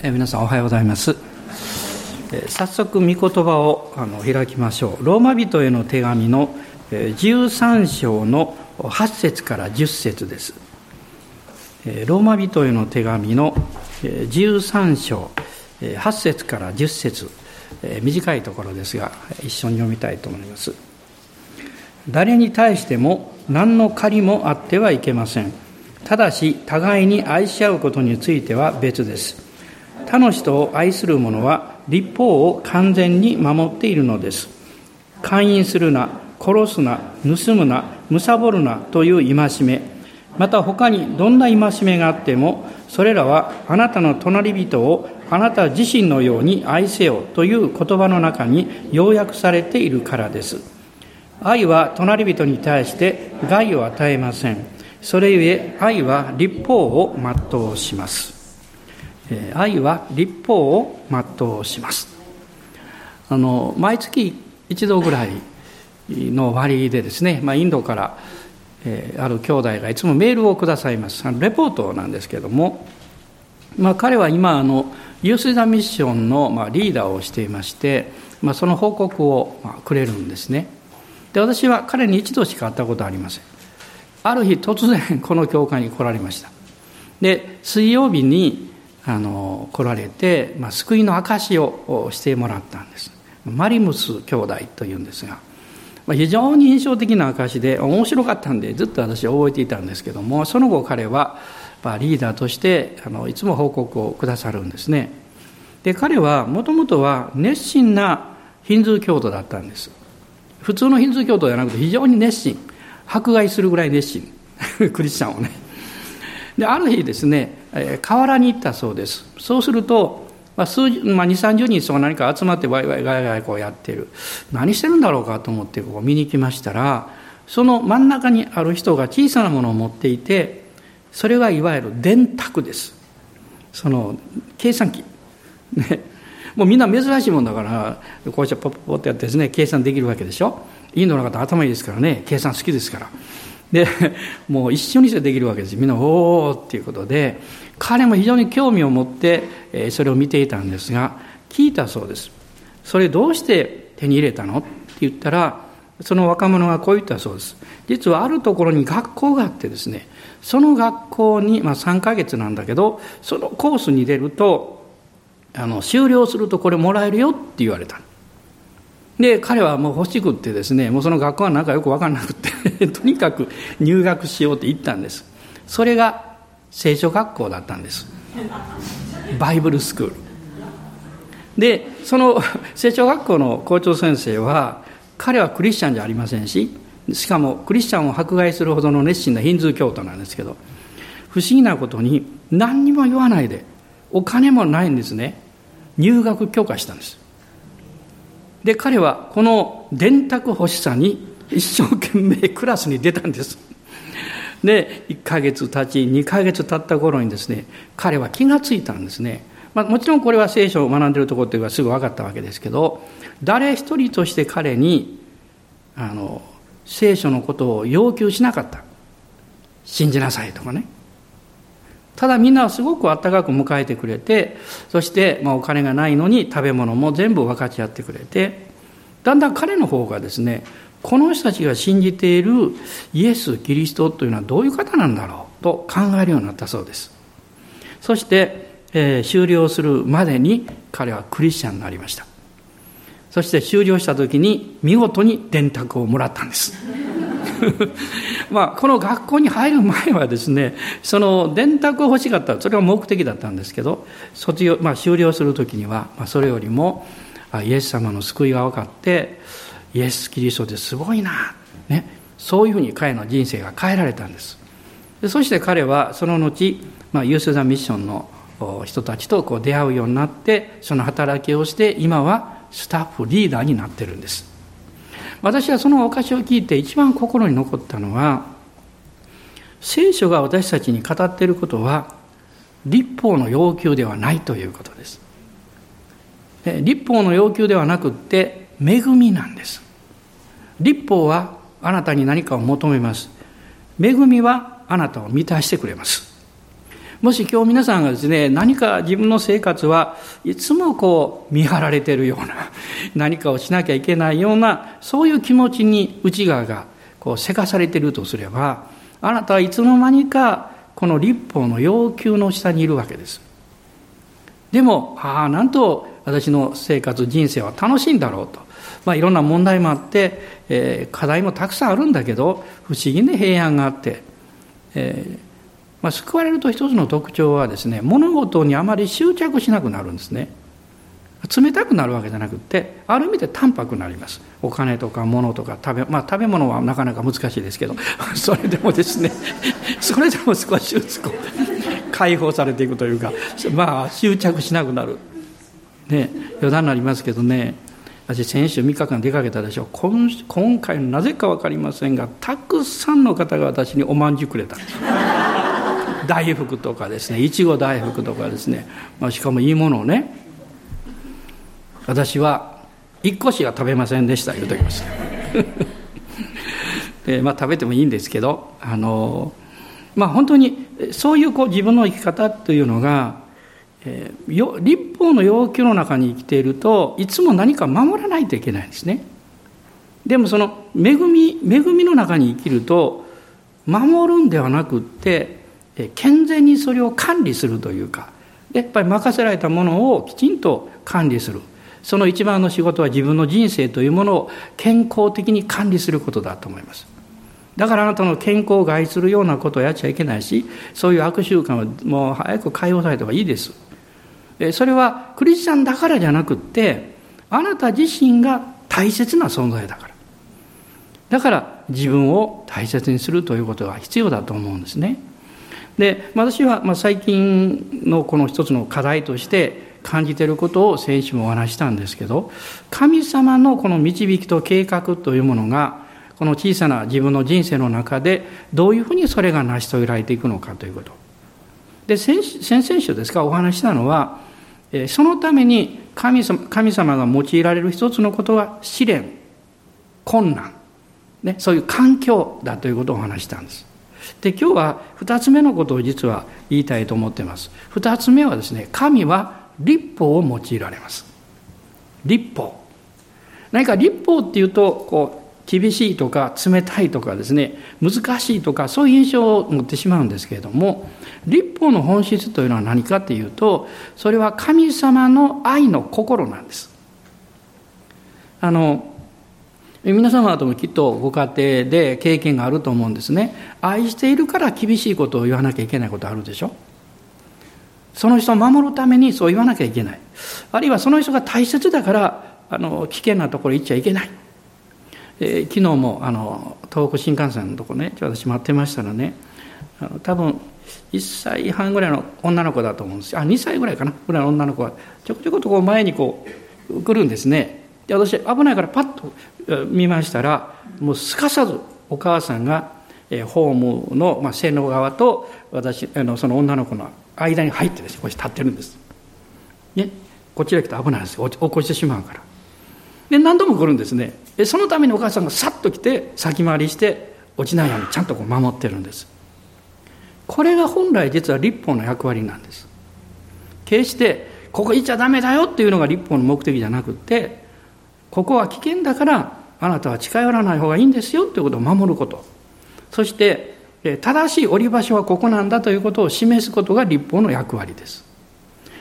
え皆さんおはようございます。え早速、御言葉をあの開きましょう。ローマ人への手紙のえ13章の8節から10節です。えローマ人への手紙のえ13章え8節から10節え短いところですが、一緒に読みたいと思います。誰に対しても何の借りもあってはいけません。ただし、互いに愛し合うことについては別です。他の人を愛する者は立法を完全に守っているのです。勧誘するな、殺すな、盗むな、貪るなという戒め、また他にどんな戒めがあっても、それらはあなたの隣人をあなた自身のように愛せよという言葉の中に要約されているからです。愛は隣人に対して害を与えません。それゆえ愛は立法を全うします。愛は立法を全うします。あの毎月一度ぐらいの割でですね、まあ、インドから、えー、ある兄弟がいつもメールをくださいます。あのレポートなんですけども、まあ、彼は今あのユース・ザ・ミッションの、まあ、リーダーをしていまして、まあ、その報告を、まあ、くれるんですね。で私は彼に一度しか会ったことありません。ある日突然この教会に来られました。で水曜日にあの来られて、まあ、救いの証をしてもらったんです。マリムス兄弟というんですが、まあ、非常に印象的な証で面白かったんでずっと私は覚えていたんですけどもその後彼はま、リーダーとしてあのいつも報告をくださるんですね。で彼はもともとは熱心なヒンズー教徒だったんです。普通のヒンズー教徒じゃなくて非常に熱心。迫害するぐらい熱心。クリスチャンをね。である日ですね河原に行ったそうです。そうすると、まあ、数まあ、2 3 0人そが何か集まってワイワイガヤガヤこうやってる。何してるんだろうかと思ってこう見に行きましたらその真ん中にある人が小さなものを持っていてそれはいわゆる電卓です。その計算機。ね。もうみんな珍しいもんだからこうしてポッポッとやってですね計算できるわけでしょ。インドの方頭いいですからね。計算好きですから。でもう一緒にしてできるわけですみんな「おお」っていうことで彼も非常に興味を持ってそれを見ていたんですが聞いたそうです。それどうして手に入れたの？って言ったらその若者がこう言ったそうです。実はあるところに学校があってですねその学校に、まあ、3ヶ月なんだけどそのコースに出るとあの終了するとこれもらえるよって言われた。で彼はもう欲しくってですねもうその学校はなんかよく分かんなくて とにかく入学しようって言ったんです。それが聖書学校だったんです。バイブルスクール。でその 聖書学校の校長先生は彼はクリスチャンじゃありませんししかもクリスチャンを迫害するほどの熱心なヒンズー教徒なんですけど不思議なことに何にも言わないでお金もないんですね。入学許可したんです。で彼はこの電卓欲しさに一生懸命クラスに出たんです。で1ヶ月経ち2ヶ月経った頃にですね彼は気がついたんですね、まあ、もちろんこれは聖書を学んでるところというのはすぐ分かったわけですけど誰一人として彼にあの聖書のことを要求しなかった。信じなさいとかね。ただみんなはすごくあったかく迎えてくれてそして、まあ、お金がないのに食べ物も全部分かち合ってくれてだんだん彼の方がですねこの人たちが信じているイエス・キリストというのはどういう方なんだろうと考えるようになったそうです。そして、えー、終了するまでに彼はクリスチャンになりました。そして終了した時に見事に電卓をもらったんです。まあ、この学校に入る前はですねその電卓を欲しかったそれが目的だったんですけど卒業、まあ、終了する時には、まあ、それよりもイエス様の救いが分かってイエス・キリストですごいな、ね、そういうふうに彼の人生が変えられたんです。でそして彼はその後、まあ、ユース・ザ・ミッションの人たちとこう出会うようになってその働きをして今はスタッフリーダーになってるんです。私はその証を聞いて一番心に残ったのは聖書が私たちに語っていることは立法の要求ではないということです。立法の要求ではなくって恵みなんです。立法はあなたに何かを求めます。恵みはあなたを満たしてくれます。もし今日皆さんがですね、何か自分の生活はいつもこう見張られてるような、何かをしなきゃいけないような、そういう気持ちに内側がこうせかされているとすれば、あなたはいつの間にかこの立法の要求の下にいるわけです。でも、ああ、なんと私の生活、人生は楽しいんだろうと。まあ、いろんな問題もあって、えー、課題もたくさんあるんだけど、不思議な平安があって、えーまあ、救われると一つの特徴はですね物事にあまり執着しなくなるんですね。冷たくなるわけじゃなくてある意味で淡白になります。お金とか物とか食べ,、まあ、食べ物はなかなか難しいですけど それでもですね それでも少しずつこう解放されていくというかまあ執着しなくなる。ね余談になりますけどね。私先週3日間出かけたでしょ今今回なぜか分かりませんがたくさんの方が私におまんじゅうくれた。んです大福とかですねいちご大福とかですね、まあ、しかもいいものをね私は1個しか食べませんでした言うときます。でまあ食べてもいいんですけどあのまあ本当にそういうこう自分の生き方というのが、えー、立法の要求の中に生きているといつも何か守らないといけないんですね。でもその恵み恵みの中に生きると守るんではなくって健全にそれを管理するというかやっぱり任せられたものをきちんと管理する。その一番の仕事は自分の人生というものを健康的に管理することだと思います。だからあなたの健康を害するようなことをやっちゃいけないしそういう悪習慣はもう早く解放された方がいいです。それはクリスチャンだからじゃなくってあなた自身が大切な存在だから。だから自分を大切にするということが必要だと思うんですね。で私はま最近のこの一つの課題として感じていることを先週もお話したんですけど神様のこの導きと計画というものがこの小さな自分の人生の中でどういうふうにそれが成し遂げられていくのかということ。で先々週ですかお話したのはそのために神様神様が用いられる一つのことは試練困難、ね、そういう環境だということをお話したんです。で今日は2つ目のことを実は言いたいと思っています。2つ目はですね神は立法を用いられます。立法。何か立法っていうとこう厳しいとか冷たいとかですね難しいとかそういう印象を持ってしまうんですけれども立法の本質というのは何かっていうとそれは神様の愛の心なんです。あの皆様ともきっとご家庭で経験があると思うんですね。愛しているから厳しいことを言わなきゃいけないことあるでしょ。その人を守るためにそう言わなきゃいけない。あるいはその人が大切だからあの危険なところ行っちゃいけない、えー、昨日もあの東北新幹線のとこね私待ってましたらねあの多分1歳半ぐらいの女の子だと思うんです。よあ2歳ぐらいかなぐらいの女の子がちょこちょことこう前にこう来るんですね。で私危ないからパッと見ましたらもうすかさずお母さんがホームの、まあ、線路側と私あのその女の子の間に入ってですねこう立ってるんです、ね、こちへ来たら危ないですよ。起こしてしまうから。で何度も来るんですね。そのためにお母さんがさっと来て先回りして落ちないようにちゃんとこう守ってるんです。これが本来実は立法の役割なんです。決してここ行っちゃダメだよっていうのが立法の目的じゃなくてここは危険だからあなたは近寄らない方がいいんですよということを守ること。そして正しい降り場所はここなんだということを示すことが立法の役割です。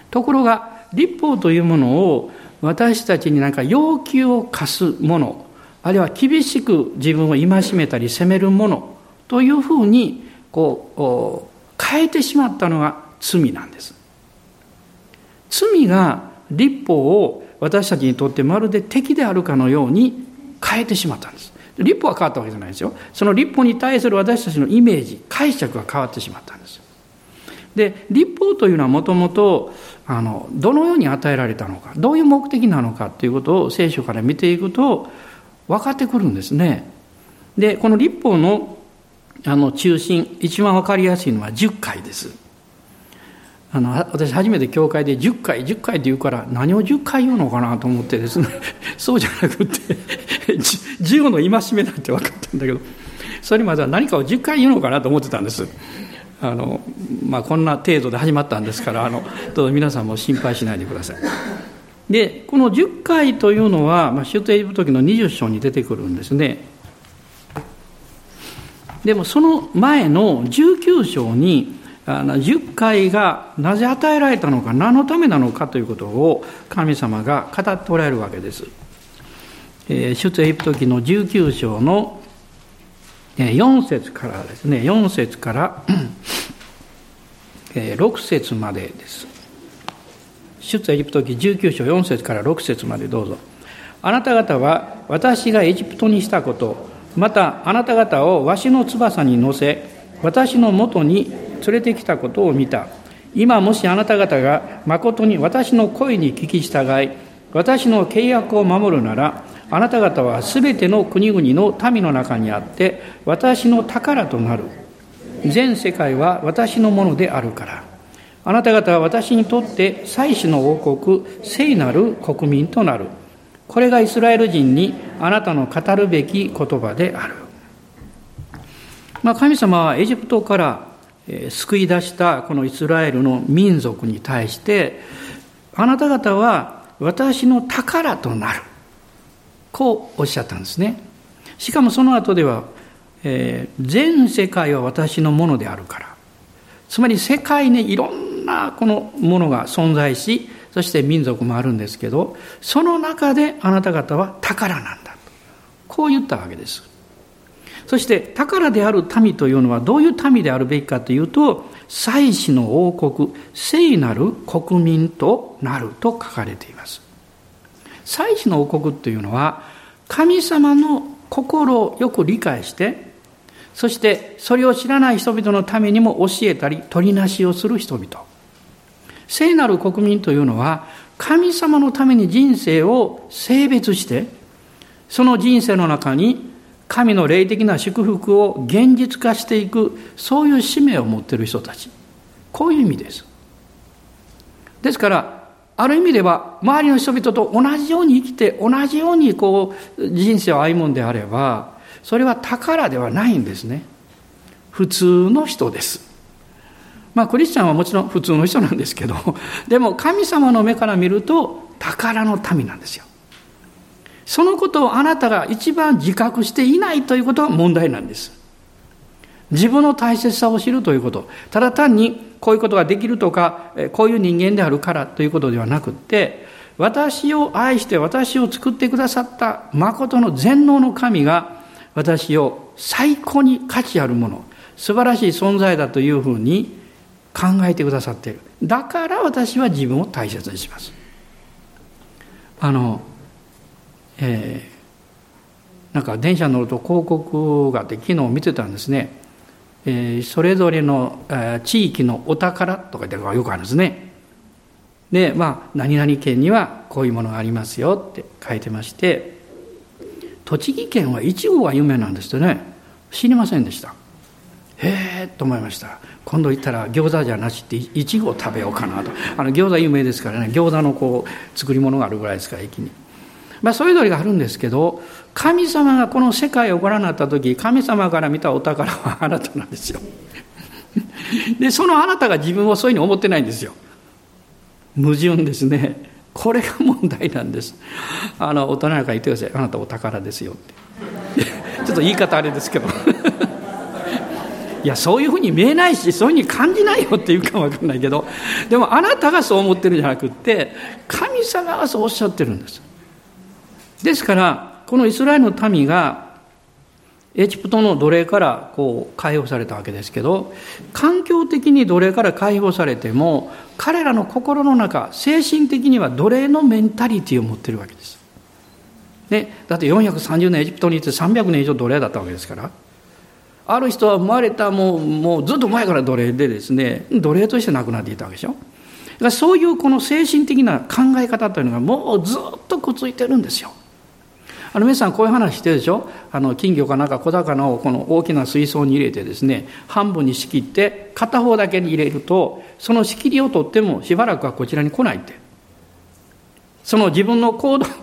ところが立法というものを私たちに何か要求を課すものあるいは厳しく自分を戒めたり責めるものというふうにこう変えてしまったのが罪なんです。罪が立法を私たちにとってまるで敵であるかのように変えてしまったんです。立法は変わったわけじゃないですよ。その立法に対する私たちのイメージ、解釈が変わってしまったんです。で、立法というのはもともと、あの、どのように与えられたのか、どういう目的なのかということを聖書から見ていくと分かってくるんですね。で、この立法のあの中心、一番分かりやすいのは10回です。あの私初めて教会で10回10回って言うから何を10回言うのかなと思ってですね そうじゃなくて10の戒めだって分かったんだけどそれまでは何かを10回言うのかなと思ってたんです。あの、まあ、こんな程度で始まったんですからあのどうぞ皆さんも心配しないでください。でこの10回というのは、まあ、出エジプト記の20章に出てくるんですね。でもその前の19章にあの10回がなぜ与えられたのか何のためなのかということを神様が語っておられるわけです。えー、出エジプト記の19章の4節からですね4節から6節までです。出エジプト記19章4節から6節までどうぞ。あなた方は私がエジプトにしたことまたあなた方をわしの翼に乗せ私のもとに連れてきたことを見た。今もしあなた方が誠に私の声に聞き従い私の契約を守るならあなた方はすべての国々の民の中にあって私の宝となる。全世界は私のものであるから。あなた方は私にとって祭司の王国聖なる国民となる。これがイスラエル人にあなたの語るべき言葉である、まあ、神様はエジプトから救い出したこのイスラエルの民族に対してあなた方は私の宝となる。こうおっしゃったんですね。しかもその後では、えー、全世界は私のものであるから。つまり世界にいろんなこのものが存在しそして民族もあるんですけどその中であなた方は宝なんだと。こう言ったわけです。そして宝である民というのはどういう民であるべきかというと祭祀の王国聖なる国民となると書かれています。祭祀の王国というのは神様の心をよく理解してそしてそれを知らない人々のためにも教えたり取りなしをする人々。聖なる国民というのは神様のために人生を性別してその人生の中に神の霊的な祝福を現実化していくそういう使命を持っている人たち。こういう意味です。ですからある意味では周りの人々と同じように生きて同じようにこう人生を歩むんであればそれは宝ではないんですね。普通の人です。まあクリスチャンはもちろん普通の人なんですけどでも神様の目から見ると宝の民なんですよ。そのことをあなたが一番自覚していないということが問題なんです。自分の大切さを知るということ。ただ単にこういうことができるとか、こういう人間であるからということではなくて、私を愛して私を作ってくださった誠の全能の神が私を最高に価値あるもの、素晴らしい存在だというふうに考えてくださっている。だから私は自分を大切にします。あの、えー、なんか電車に乗ると広告があって昨日見てたんですね、えー、それぞれの、えー、地域のお宝とか言ってよくあるんですね。でまあ何々県にはこういうものがありますよって書いてまして栃木県はいちごが有名なんですってね。知りませんでした。へえと思いました。今度行ったら餃子じゃなしっていちご食べようかなと。あの餃子有名ですからね。餃子のこう作り物があるぐらいですから駅に。まあ、それぞれがあるんですけど神様がこの世界をご覧になった時神様から見たお宝は あなたなんですよ。でそのあなたが自分をそういうふうに思ってないんですよ。矛盾ですね。これが問題なんです。あの大人なんか言ってください。あなたお宝ですよって。ちょっと言い方あれですけど。いやそういうふうに見えないしそういうふうに感じないよっていうかも分かんないけどでもあなたがそう思ってるんじゃなくって神様がそうおっしゃってるんです。ですからこのイスラエルの民がエジプトの奴隷からこう解放されたわけですけど環境的に奴隷から解放されても彼らの心の中精神的には奴隷のメンタリティを持ってるわけです。でだって430年エジプトにいて300年以上奴隷だったわけですからある人は生まれたもうもうずっと前から奴隷でですね奴隷として亡くなっていたわけでしょ。だからそういうこの精神的な考え方というのがもうずっとくっついてるんですよ。あの皆さんこういう話してるでしょ？あの金魚かなんか小魚をこの大きな水槽に入れてですね半分に仕切って片方だけに入れるとその仕切りを取ってもしばらくはこちらに来ないって。その自分の行動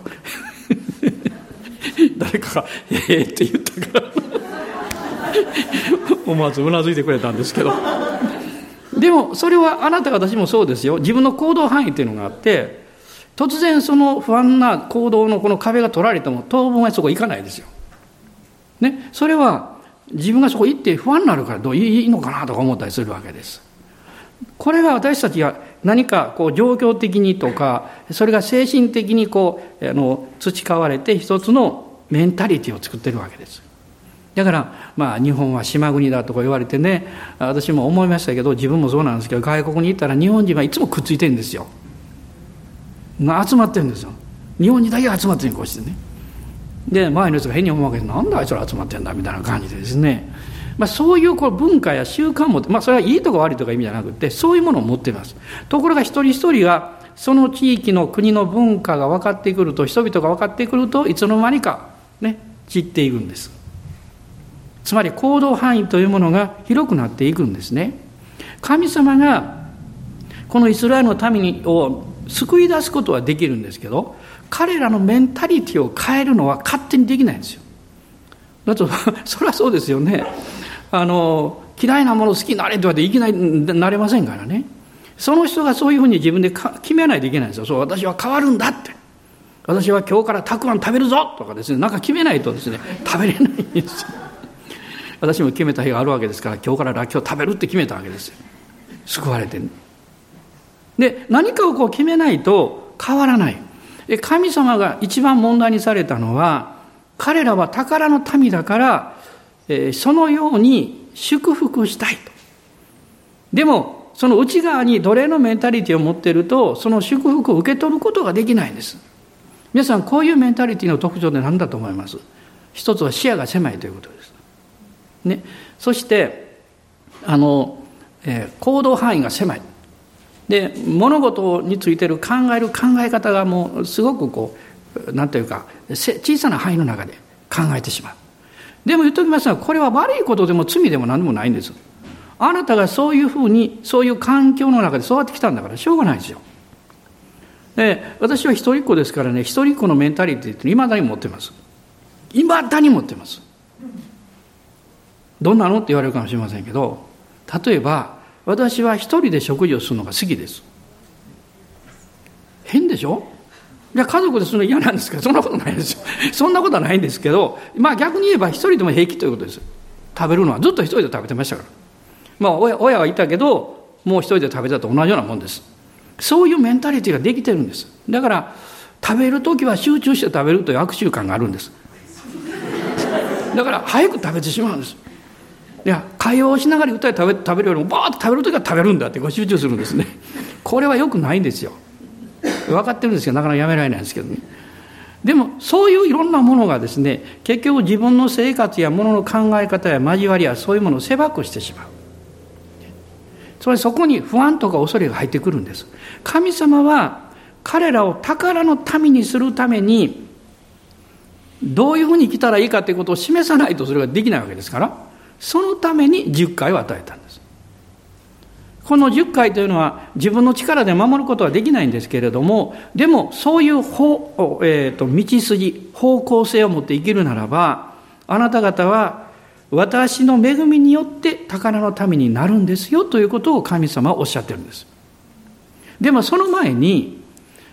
誰かが「ええ」って言ったから。思わずうなずいてくれたんですけど。でもそれはあなた私もそうですよ。自分の行動範囲っていうのがあって突然その不安な行動のこの壁が取られても当分はそこ行かないですよ。ね、それは自分がそこ行って不安になるからどういいのかなとか思ったりするわけです。これが私たちが何かこう状況的にとかそれが精神的にこうあの培われて一つのメンタリティを作ってるわけです。だからまあ日本は島国だとか言われてね私も思いましたけど自分もそうなんですけど外国に行ったら日本人はいつもくっついてるんですよ。集まってるんですよ。日本人だけ集まってるこうしてね。で周りの人が変に思うわけでなんであいつら集まってんだみたいな感じでですね。まあ、そういうこう文化や習慣も、まあ、それはいいとか悪いとか意味じゃなくてそういうものを持っています。ところが一人一人がその地域の国の文化が分かってくると人々が分かってくるといつの間にかね散っていくんです。つまり行動範囲というものが広くなっていくんですね。神様がこのイスラエルの民を救い出すことはできるんですけど彼らのメンタリティを変えるのは勝手にできないんですよ。だと そりゃそうですよね。あの嫌いなもの好きになれって言われていきなりなれませんからね。その人がそういうふうに自分で決めないといけないんですよ。そう私は変わるんだって。私は今日からたくあん食べるぞとかですね。なんか決めないとですね。食べれないんですよ。私も決めた日があるわけですから今日かららっきょう食べるって決めたわけですよ。救われてねで何かをこう決めないと変わらない神様が一番問題にされたのは彼らは宝の民だからそのように祝福したいと。でも、その内側に奴隷のメンタリティを持っていると、その祝福を受け取ることができないんです。皆さん、こういうメンタリティの特徴で何だと思います？一つは視野が狭いということです。ね。そして、あの、えー、行動範囲が狭い。で、物事についてる考える考え方がもうすごくこう、なんというか、小さな範囲の中で考えてしまう。でも言っときますが、これは悪いことでも罪でも何でもないんです。あなたがそういうふうに、そういう環境の中で育ってきたんだから、しょうがないですよ。で、私は一人っ子ですからね、一人っ子のメンタリティっていまだに持ってます。いまだに持ってます。どんなの？って言われるかもしれませんけど、例えば、私は一人で食事をするのが好きです。変でしょ？いや、家族でするの嫌なんですけど、そんなことないですよ。そんなことはないんですけど、まあ逆に言えば一人でも平気ということです。食べるのはずっと一人で食べてましたから。まあ親親はいたけど、もう一人で食べたと同じようなもんです。そういうメンタリティができてるんです。だから、食べる時は集中して食べるという悪習慣があるんです。だから早く食べてしまうんです。いや、会話をしながら歌い食べ食べるよりも、バーッと食べる時は食べるんだってこう集中するんですね。これはよくないんですよ。分かってるんですけどなかなかやめられないんですけどねでもそういういろんなものがですね結局自分の生活やものの考え方や交わりやそういうものを狭くしてしまうつまりそこに不安とか恐れが入ってくるんです神様は彼らを宝の民にするためにどういうふうに生きたらいいかということを示さないとそれができないわけですからそのために10回を与えたんですこの10回というのは自分の力で守ることはできないんですけれども、でもそういう方、えーと、道筋、方向性を持って生きるならば、あなた方は私の恵みによって宝の民になるんですよということを神様はおっしゃってるんです。でもその前に、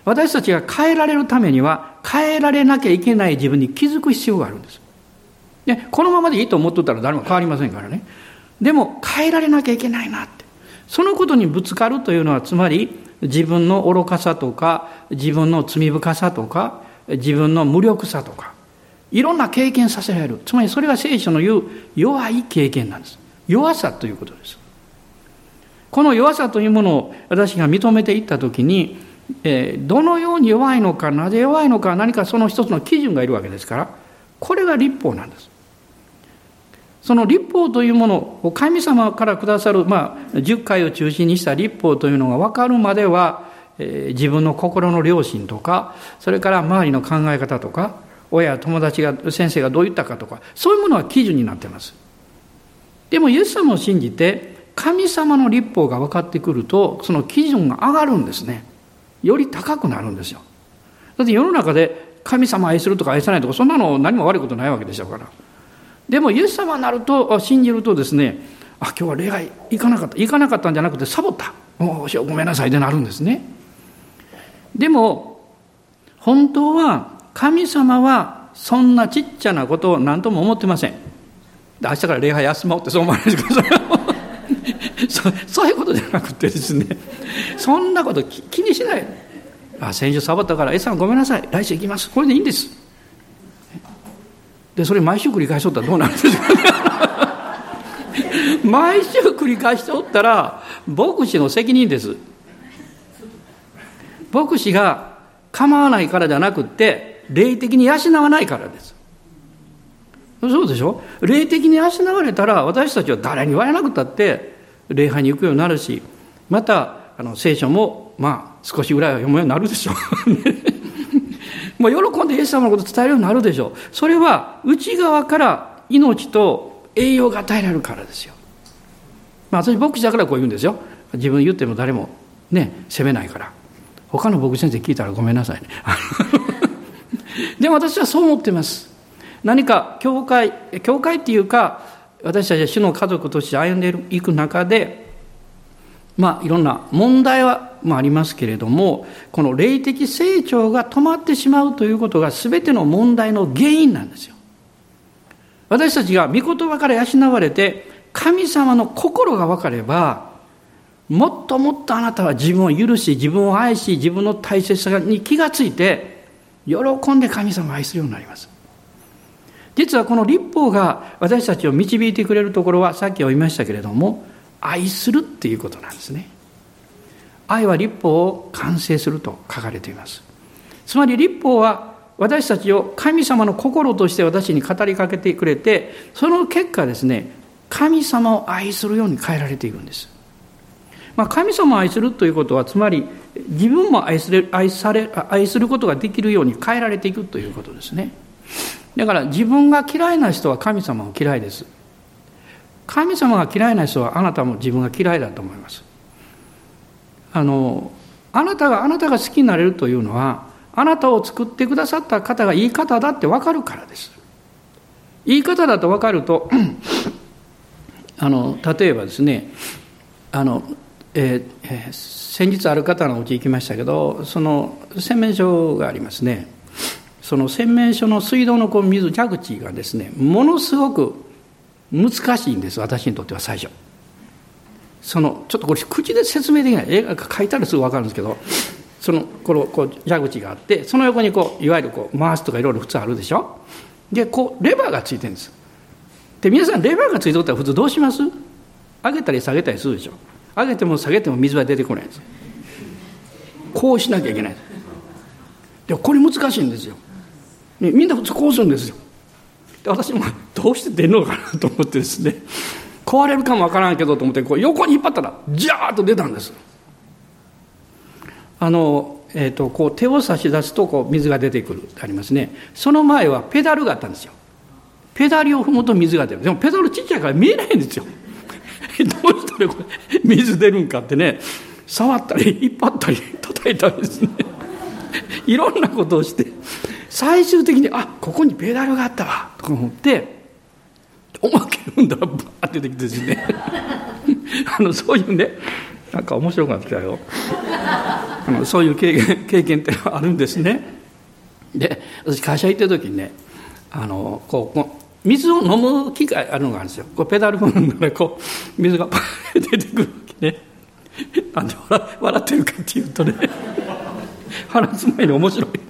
私たちが変えられるためには変えられなきゃいけない自分に気づく必要があるんです。でこのままでいいと思っとったら誰も変わりませんからね。でも変えられなきゃいけないなって。そのことにぶつかるというのはつまり自分の愚かさとか自分の罪深さとか自分の無力さとかいろんな経験させられるつまりそれが聖書の言う弱い経験なんです弱さということですこの弱さというものを私が認めていった時に、えー、どのように弱いのかなぜ弱いのか何かその一つの基準がいるわけですからこれが立法なんですその立法というものを神様からくださる、まあ、10回を中心にした立法というのが分かるまでは、えー、自分の心の良心とか、それから周りの考え方とか、親、友達が、先生がどう言ったかとか、そういうものは基準になっています。でも、イエス様を信じて、神様の立法が分かってくると、その基準が上がるんですね。より高くなるんですよ。だって世の中で神様愛するとか愛さないとか、そんなの何も悪いことないわけでしょうから。でもイエス様になると信じるとですねあ今日は礼拝行かなかった。行かなかったんじゃなくてサボった。おおごめんなさいでなるんですね。でも本当は神様はそんなちっちゃなことを何とも思ってません。明日から礼拝休もうってそう思わないでくださいそそういうことじゃなくてですね。そんなこと気にしない。あ先週サボったから「えさんごめんなさい。来週行きます」これでいいんです。でそれ毎週繰り返しとったらどうなるんですか 毎週繰り返しておったら牧師の責任です。牧師が構わないからじゃなくって霊的に養わないからです。そうでしょ？霊的に養われたら私たちは誰に言われなくたって礼拝に行くようになるしまたあの聖書もまあ少しぐらいは読むようになるでしょう。もう喜んでイエス様のこと伝えるようになるでしょう。それは内側から命と栄養が与えられるからですよ。まあ私牧師だからこう言うんですよ。自分言っても誰もね責めないから。他の牧師先生聞いたらごめんなさいね。でも私はそう思ってます。何か教会教会っていうか私たちは主の家族として歩んでいく中でまあいろんな問題は、まあ、ありますけれどもこの霊的成長が止まってしまうということが全ての問題の原因なんですよ。私たちが御言葉から養われて神様の心が分かればもっともっとあなたは自分を許し自分を愛し自分の大切さに気がついて喜んで神様を愛するようになります。実はこの立法が私たちを導いてくれるところはさっきは言いましたけれども愛するっていうことなんですね。愛は立法を完成すると書かれています。つまり立法は私たちを神様の心として私に語りかけてくれてその結果ですね神様を愛するように変えられているんです、まあ、神様を愛するということはつまり自分も愛すれ愛され愛することができるように変えられていくということですね。だから自分が嫌いな人は神様を嫌いです。神様が嫌いな人はあなたも自分が嫌いだと思います。あのあなたがあなたが好きになれるというのはあなたを作ってくださった方がいい方だって分かるからです。言い方だと分かるとあの例えばですねあの、ええー、先日ある方のうち行きましたけどその洗面所がありますね。その洗面所の水道のこう水蛇口がですねものすごく難しいんです私にとっては最初。そのちょっとこれ口で説明できない。絵が描いたらすぐ分かるんですけどそのこのこう蛇口があってその横にこういわゆるこう回すとかいろいろ普通あるでしょ？でこうレバーがついてるんです。で皆さんレバーがついておったら普通どうします？上げたり下げたりするでしょ。上げても下げても水は出てこないんです。こうしなきゃいけない。でこれ難しいんですよ、みんな普通こうするんですよ。で私もどうして出るのかなと思ってですね。壊れるかもわからんけどと思ってこう横に引っ張ったらジャーッと出たんです。あの、えーと、こう手を差し出すとこう水が出てくるってありますね。その前はペダルがあったんですよ。ペダルを踏むと水が出る。でもペダルちっちゃいから見えないんですよ。どうしたらこれ水出るんかってね。触ったり引っ張ったり叩いたりですね。いろんなことをして最終的にあここにペダルがあったわ。と思っておまけ踏んだらバーって出てきてですね。あのそういうねなんか面白くなってきたよ。あのそういう経験経験ってあるんですね。で私会社行ってる時にねあのこう水を飲む機械あるのがあるんですよ。こうペダル踏んだらこう水がパーって出てくるわけね。なんで笑ってるかっていうとね 話す前に面白い。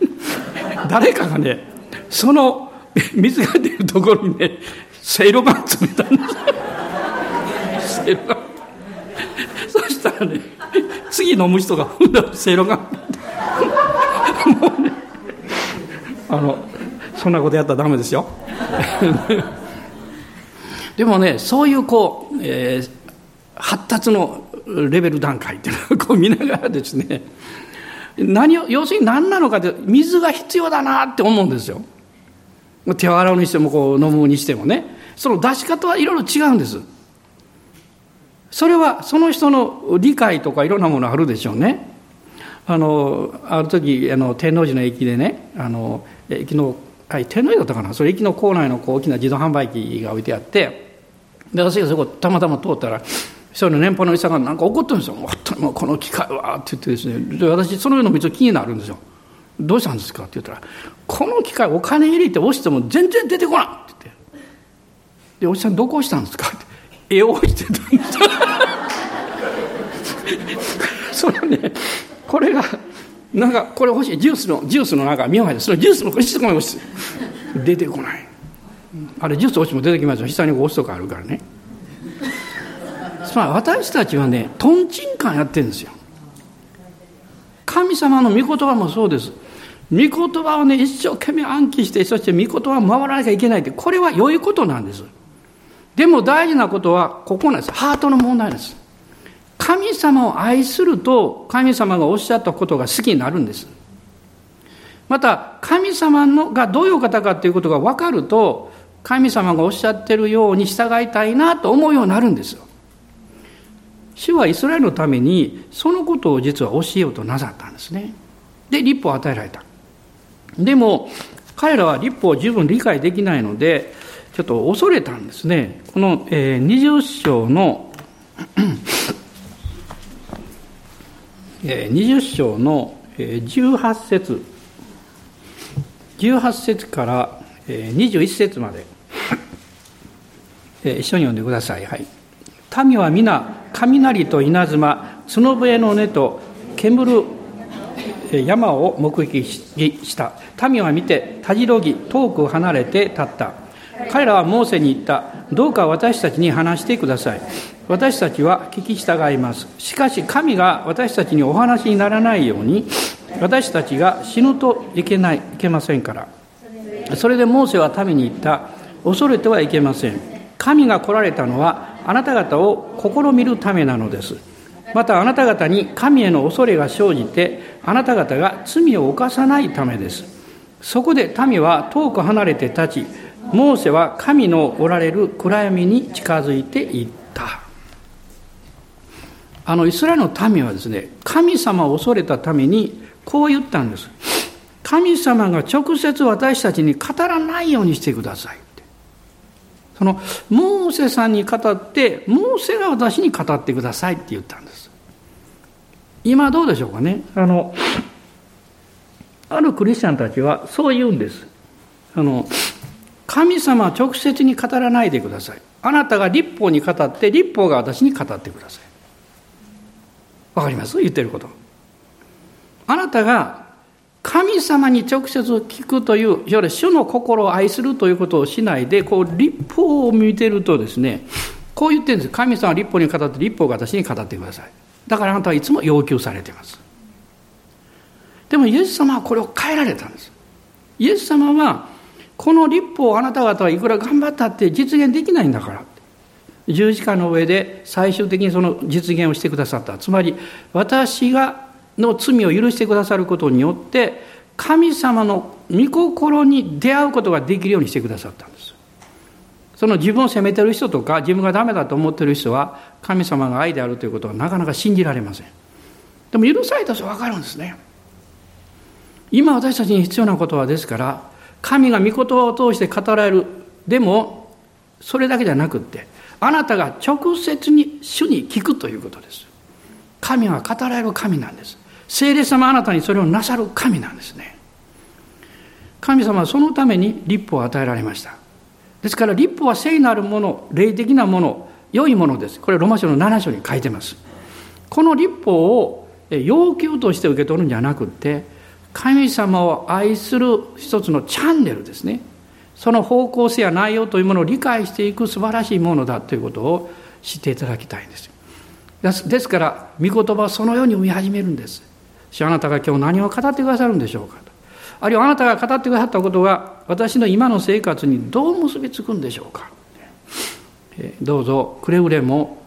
誰かがねその 水が出るところにねせいろが詰めたんです。せいろがそしたらね次飲む人が踏んだせいろがもうねあのそんなことやったらダメですよ。でもねそういうこう、えー、発達のレベル段階っていうのをこう見ながらですね何を要するに何なのかって水が必要だなって思うんですよ。手を洗うにしてもこう飲むにしてもね。その出し方はいろいろ違うんです。それはその人の理解とかいろんなものあるでしょうね。あのある時あの天王寺の駅でねあの駅のはい、天皇だったかな。それ駅の構内のこう大きな自動販売機が置いてあって。で私がそこたまたま通ったらその年俸の医者がなんか怒ってるんですよ「もうこの機械は」って言ってですねで私そのような道気になるんですよ「どうしたんですか?」って言ったら「この機械お金入れて押しても全然出てこない」って言って「でおじさんどこ押したんですか?」って絵を置いてたんです そのねこれがなんかこれ欲しい。ジュースのジュースの中見ようそのジュースのこしとかも出てこない。あれジュース落ちも出てきますよ。下に押すとかあるからね。つまり私たちはねとんちんカンやってるんですよ。神様の御言葉もそうです。御言葉をね一生懸命暗記してそして御言葉を守らなきゃいけないってこれは良いことなんです。でも大事なことはここなんです。ハートの問題です。神様を愛すると神様がおっしゃったことが好きになるんです。また神様のがどういう方かということが分かると神様がおっしゃってるように従いたいなと思うようになるんですよ。主はイスラエルのためにそのことを実は教えようとなさったんですね。で、立法を与えられた。でも、彼らは立法を十分理解できないので、ちょっと恐れたんですね。この、えー、20章のえー、20章の、えー、18節18節から、えー、21節まで、一緒に読んでください。はい。民は皆雷と稲妻角笛の音と煙る山を目撃した民は見てたじろぎ遠く離れて立った。彼らはモーセに言った。どうか私たちに話してください。私たちは聞き従います。しかし神が私たちにお話にならないように私たちが死ぬといけないいけませんから。それでモーセは民に言った。恐れてはいけません。神が来られたのはあなた方を試みるためなのです。またあなた方に神への恐れが生じてあなた方が罪を犯さないためです。そこで民は遠く離れて立ちモーセは神のおられる暗闇に近づいていった。あのイスラエルの民はですね神様を恐れたためにこう言ったんです。神様が直接私たちに語らないようにしてください。そのモーセさんに語ってモーセが私に語ってくださいって言ったんです。今どうでしょうかね？あのあるクリスチャンたちはそう言うんです。あの神様は直接に語らないでください。あなたが立法に語って立法が私に語ってください。わかります？言ってること。あなたが神様に直接聞くという、いわゆる主の心を愛するということをしないで、こう、立法を見てるとですね、こう言ってるんです。神様は立法に語って、立法が私に語ってください。だからあなたはいつも要求されています。でもイエス様はこれを変えられたんです。イエス様は、この立法をあなた方はいくら頑張ったって実現できないんだから。十字架の上で最終的にその実現をしてくださった。つまり、私がの罪を許してくださることによって神様の御心に出会うことができるようにしてくださったんです。その自分を責めてる人とか自分がダメだと思ってる人は神様が愛であるということはなかなか信じられません。でも許された人は分かるんですね。今私たちに必要なことはですから神が御言葉を通して語られる。でもそれだけじゃなくってあなたが直接に主に聞くということです。神は語られる神なんです。聖霊様あなたにそれをなさる神なんですね。神様はそのために立法を与えられました。ですから立法は聖なるもの霊的なもの良いものです。これロマ書の7章に書いてます。この立法を要求として受け取るんじゃなくって神様を愛する一つのチャンネルですね。その方向性や内容というものを理解していく素晴らしいものだということを知っていただきたいんですですから御言葉はそのように読み始めるんです。主あなたが今日何を語ってくださるんでしょうかと。あるいはあなたが語ってくださったことが私の今の生活にどう結びつくんでしょうか。どうぞくれぐれも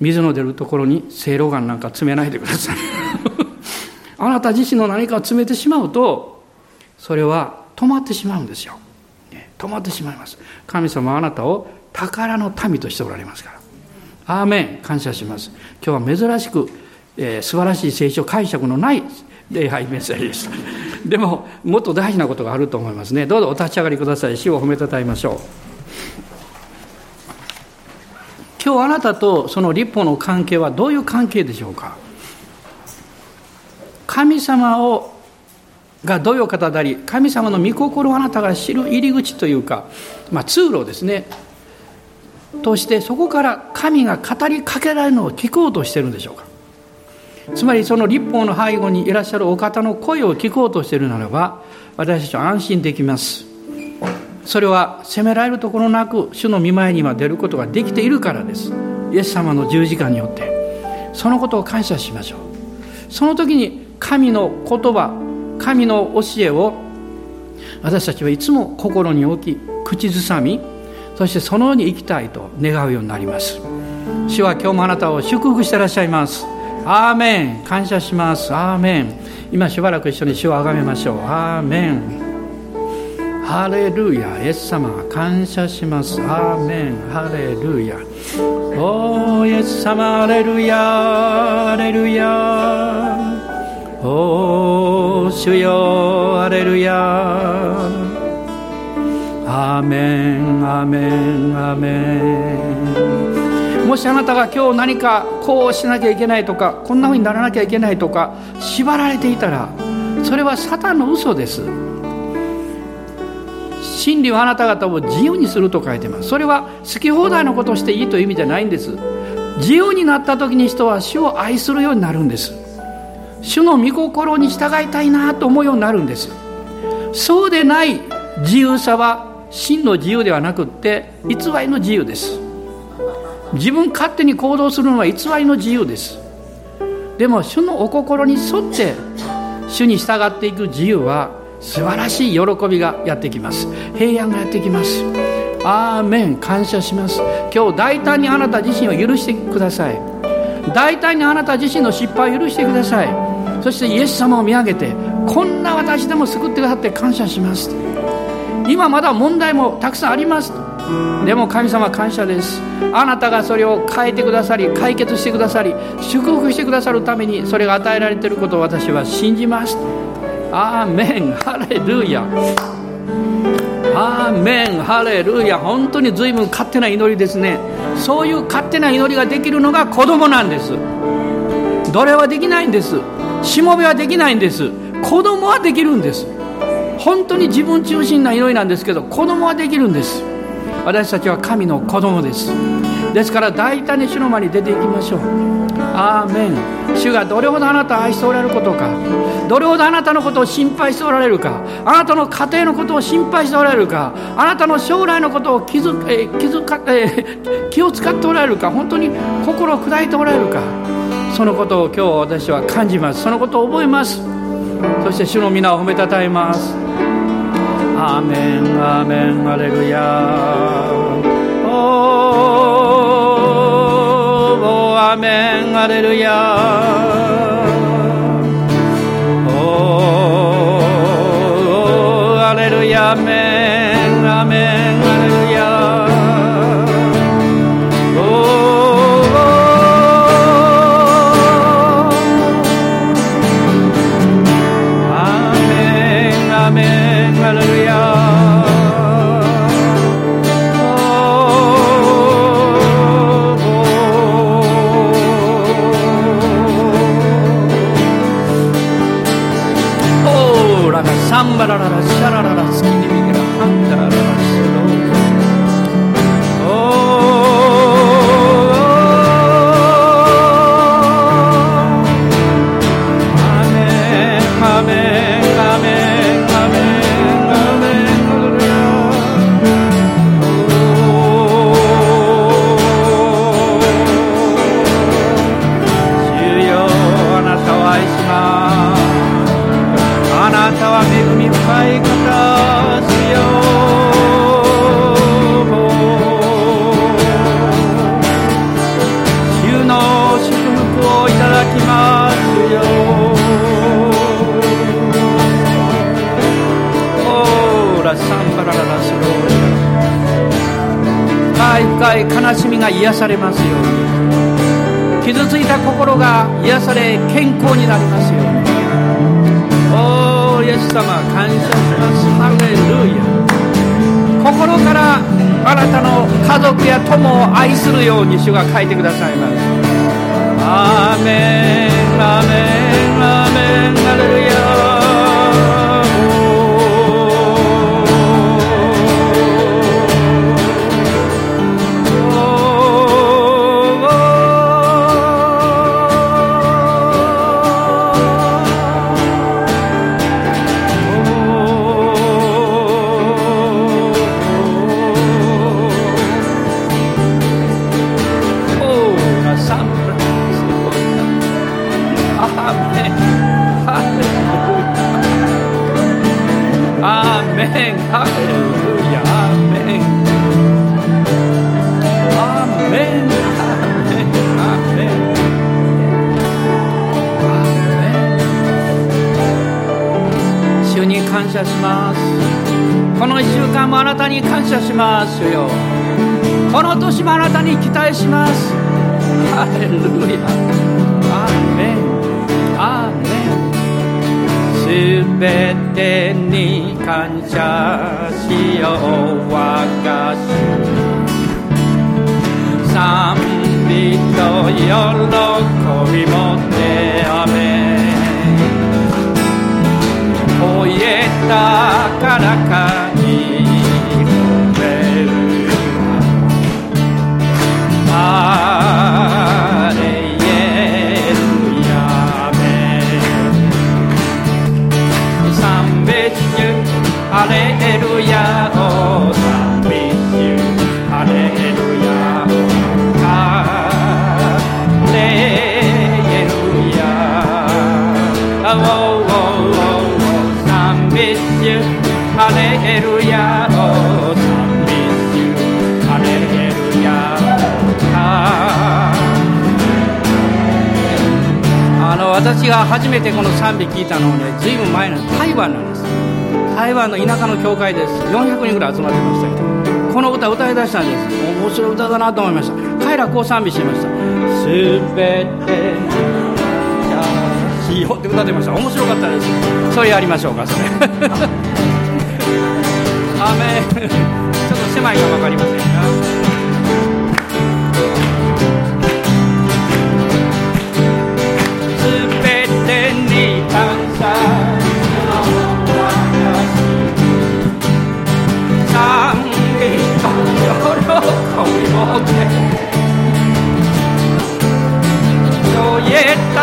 水の出るところにせいろがんなんか詰めないでください。あなた自身の何かを詰めてしまうとそれは止まってしまうんですよ。止まってしまいます。神様はあなたを宝の民としておられますから。アーメン。感謝します。今日は珍しくえー、素晴らしい聖書解釈のない礼拝メッセージでした。でももっと大事なことがあると思いますね。どうぞお立ち上がりください。死を褒めたたえましょう。今日あなたとその立法の関係はどういう関係でしょうか？神様をがどういう方であり神様の御心をあなたが知る入り口というか、まあ、通路ですね。としてそこから神が語りかけられるのを聞こうとしてるんでしょうか？つまりその立法の背後にいらっしゃるお方の声を聞こうとしているならば私たちは安心できます。それは責められるところなく主の見舞いには出ることができているからです。イエス様の十字架によって。そのことを感謝しましょう。その時に神の言葉神の教えを私たちはいつも心に置き口ずさみそしてそのように生きたいと願うようになります。主は今日もあなたを祝福してらっしゃいます。アーメン感謝します。アーメン今しばらく一緒に主をあがめましょう。アーメンハレルヤイエス様感謝します。アーメンハレルヤおーイエス様ハレルヤハレルヤおー主よハレルヤアーメンアーメンアーメンもしあなたが今日何かこうしなきゃいけないとかこんなふうにならなきゃいけないとか縛られていたらそれはサタンの嘘です。真理はあなた方を自由にすると書いてます。それは好き放題のことをしていいという意味じゃないんです。自由になった時に人は主を愛するようになるんです。主の御心に従いたいなと思うようになるんです。そうでない自由さは真の自由ではなくって偽りの自由です。自分勝手に行動するのは偽りの自由です。でも主のお心に沿って主に従っていく自由は素晴らしい喜びがやってきます。平安がやってきます。アーメン。感謝します。今日大胆にあなた自身を許してください。大胆にあなた自身の失敗を許してください。そしてイエス様を見上げてこんな私でも救ってくださって感謝します。今まだ問題もたくさんあります。でも神様感謝です。あなたがそれを変えてくださり解決してくださり祝福してくださるためにそれが与えられていることを私は信じます。アーメン。ハレルヤ。アーメン。ハレルヤ。本当に随分勝手な祈りですね。そういう勝手な祈りができるのが子供なんです。奴隷はできないんです。しもべはできないんです。子供はできるんです。本当に自分中心な祈りなんですけど子供はできるんです。私たちは神の子供です。ですから大胆に主の前に出ていきましょう。アーメン。主がどれほどあなたを愛しておられることか。どれほどあなたのことを心配しておられるか。あなたの家庭のことを心配しておられるか。あなたの将来のことを気づえ気づか、え気を使っておられるか。本当に心を砕いておられるか。そのことを今日私は感じます。そのことを覚えます。そして主の皆を褒めたたえます。アーメンアーメンアレルヤおーアーメンアレルヤおーアレルヤアメンうになりますように。おーイエス様感謝します。ハレルヤ。心からあなたの家族や友を愛するように主が書いてくださいます。アーメン。私めてこの賛美聞いたのはね随分前の台湾なんです。台湾の田舎の教会です。400人ぐらい集まってましたけどこの歌歌い出したんです。面白い歌だなと思いました。彼らこう賛美してました「すべてしよ」って歌ってました。面白かったです。それやりましょうかそれ。アメ ちょっと狭いか分かりませんが。って」「どうやた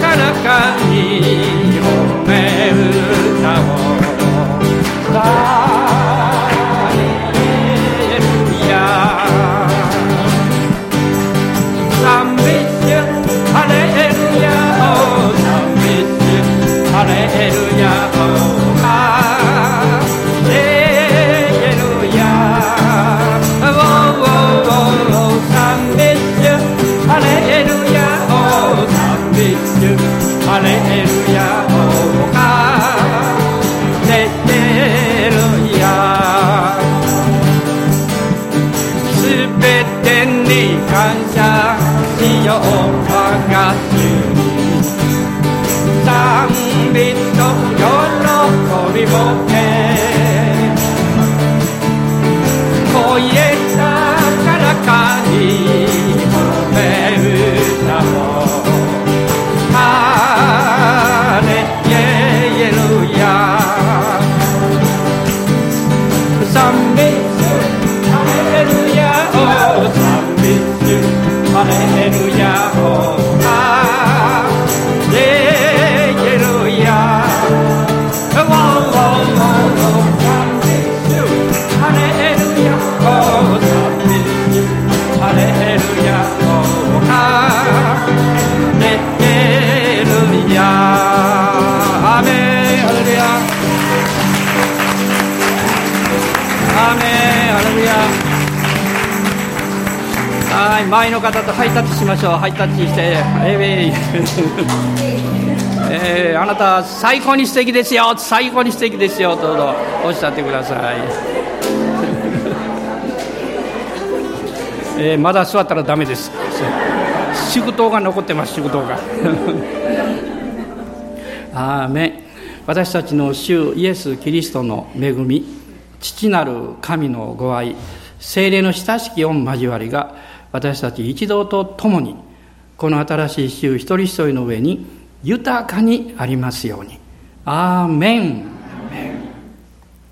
かなか」someday の方とハイタッチしましょう。ハイタッチして。えー、えー、あなた最高に素敵ですよ最高に素敵ですよどうぞおっしゃってください、えー、まだ座ったらダメです祝祷が残ってます祝祷がアーメン私たちの主イエス・キリストの恵み父なる神のご愛精霊の親しき御交わりが私たち一同と共にこの新しい週一人一人の上に豊かにありますように。アーメン